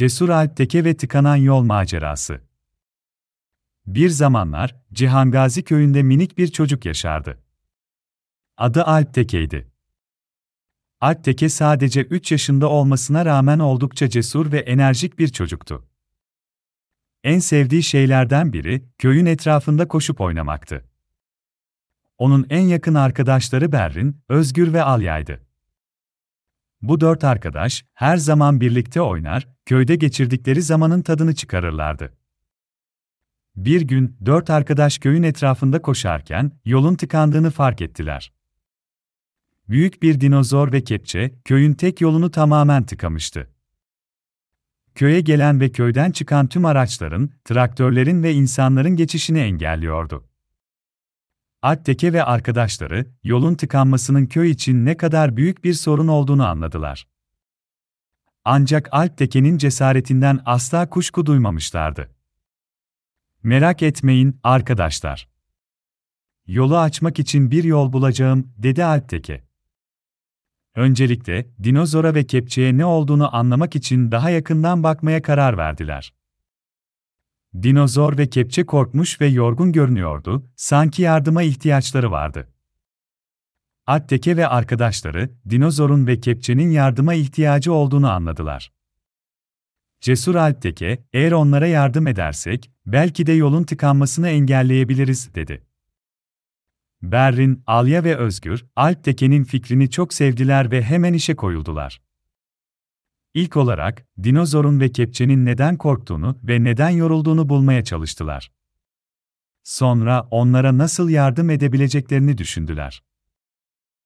Cesur Alpteke ve tıkanan yol macerası. Bir zamanlar Cihangazi köyünde minik bir çocuk yaşardı. Adı Alpteke'ydi. Alpteke sadece 3 yaşında olmasına rağmen oldukça cesur ve enerjik bir çocuktu. En sevdiği şeylerden biri köyün etrafında koşup oynamaktı. Onun en yakın arkadaşları Berrin, Özgür ve Alya'ydı. Bu dört arkadaş her zaman birlikte oynar, köyde geçirdikleri zamanın tadını çıkarırlardı. Bir gün dört arkadaş köyün etrafında koşarken yolun tıkandığını fark ettiler. Büyük bir dinozor ve kepçe köyün tek yolunu tamamen tıkamıştı. Köye gelen ve köyden çıkan tüm araçların, traktörlerin ve insanların geçişini engelliyordu. Atteke ve arkadaşları, yolun tıkanmasının köy için ne kadar büyük bir sorun olduğunu anladılar. Ancak Alpteke'nin cesaretinden asla kuşku duymamışlardı. Merak etmeyin, arkadaşlar. Yolu açmak için bir yol bulacağım, dedi Alpteke. Öncelikle, dinozora ve kepçeye ne olduğunu anlamak için daha yakından bakmaya karar verdiler. Dinozor ve kepçe korkmuş ve yorgun görünüyordu, sanki yardıma ihtiyaçları vardı. Atteke ve arkadaşları, dinozorun ve kepçenin yardıma ihtiyacı olduğunu anladılar. Cesur Alpteke, eğer onlara yardım edersek, belki de yolun tıkanmasını engelleyebiliriz, dedi. Berrin, Alya ve Özgür, Alpteke'nin fikrini çok sevdiler ve hemen işe koyuldular. İlk olarak, dinozorun ve kepçenin neden korktuğunu ve neden yorulduğunu bulmaya çalıştılar. Sonra onlara nasıl yardım edebileceklerini düşündüler.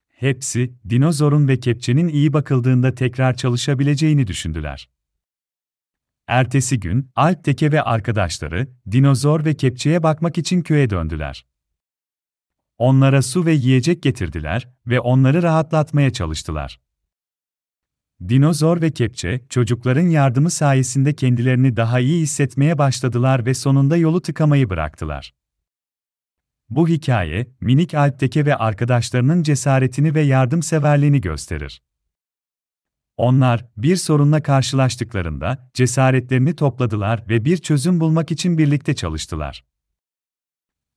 Hepsi, dinozorun ve kepçenin iyi bakıldığında tekrar çalışabileceğini düşündüler. Ertesi gün, Alpteke ve arkadaşları, dinozor ve kepçeye bakmak için köye döndüler. Onlara su ve yiyecek getirdiler ve onları rahatlatmaya çalıştılar. Dinozor ve kepçe, çocukların yardımı sayesinde kendilerini daha iyi hissetmeye başladılar ve sonunda yolu tıkamayı bıraktılar. Bu hikaye, minik Alpteke ve arkadaşlarının cesaretini ve yardımseverliğini gösterir. Onlar, bir sorunla karşılaştıklarında, cesaretlerini topladılar ve bir çözüm bulmak için birlikte çalıştılar.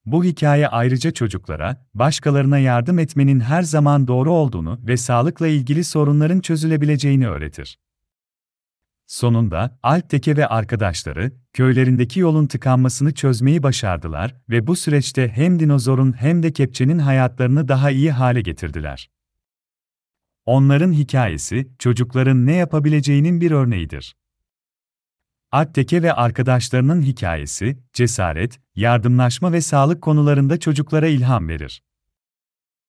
Bu hikaye ayrıca çocuklara, başkalarına yardım etmenin her zaman doğru olduğunu ve sağlıkla ilgili sorunların çözülebileceğini öğretir. Sonunda, Alpteke ve arkadaşları, köylerindeki yolun tıkanmasını çözmeyi başardılar ve bu süreçte hem dinozorun hem de kepçenin hayatlarını daha iyi hale getirdiler. Onların hikayesi, çocukların ne yapabileceğinin bir örneğidir. Atteke ve arkadaşlarının hikayesi, cesaret, yardımlaşma ve sağlık konularında çocuklara ilham verir.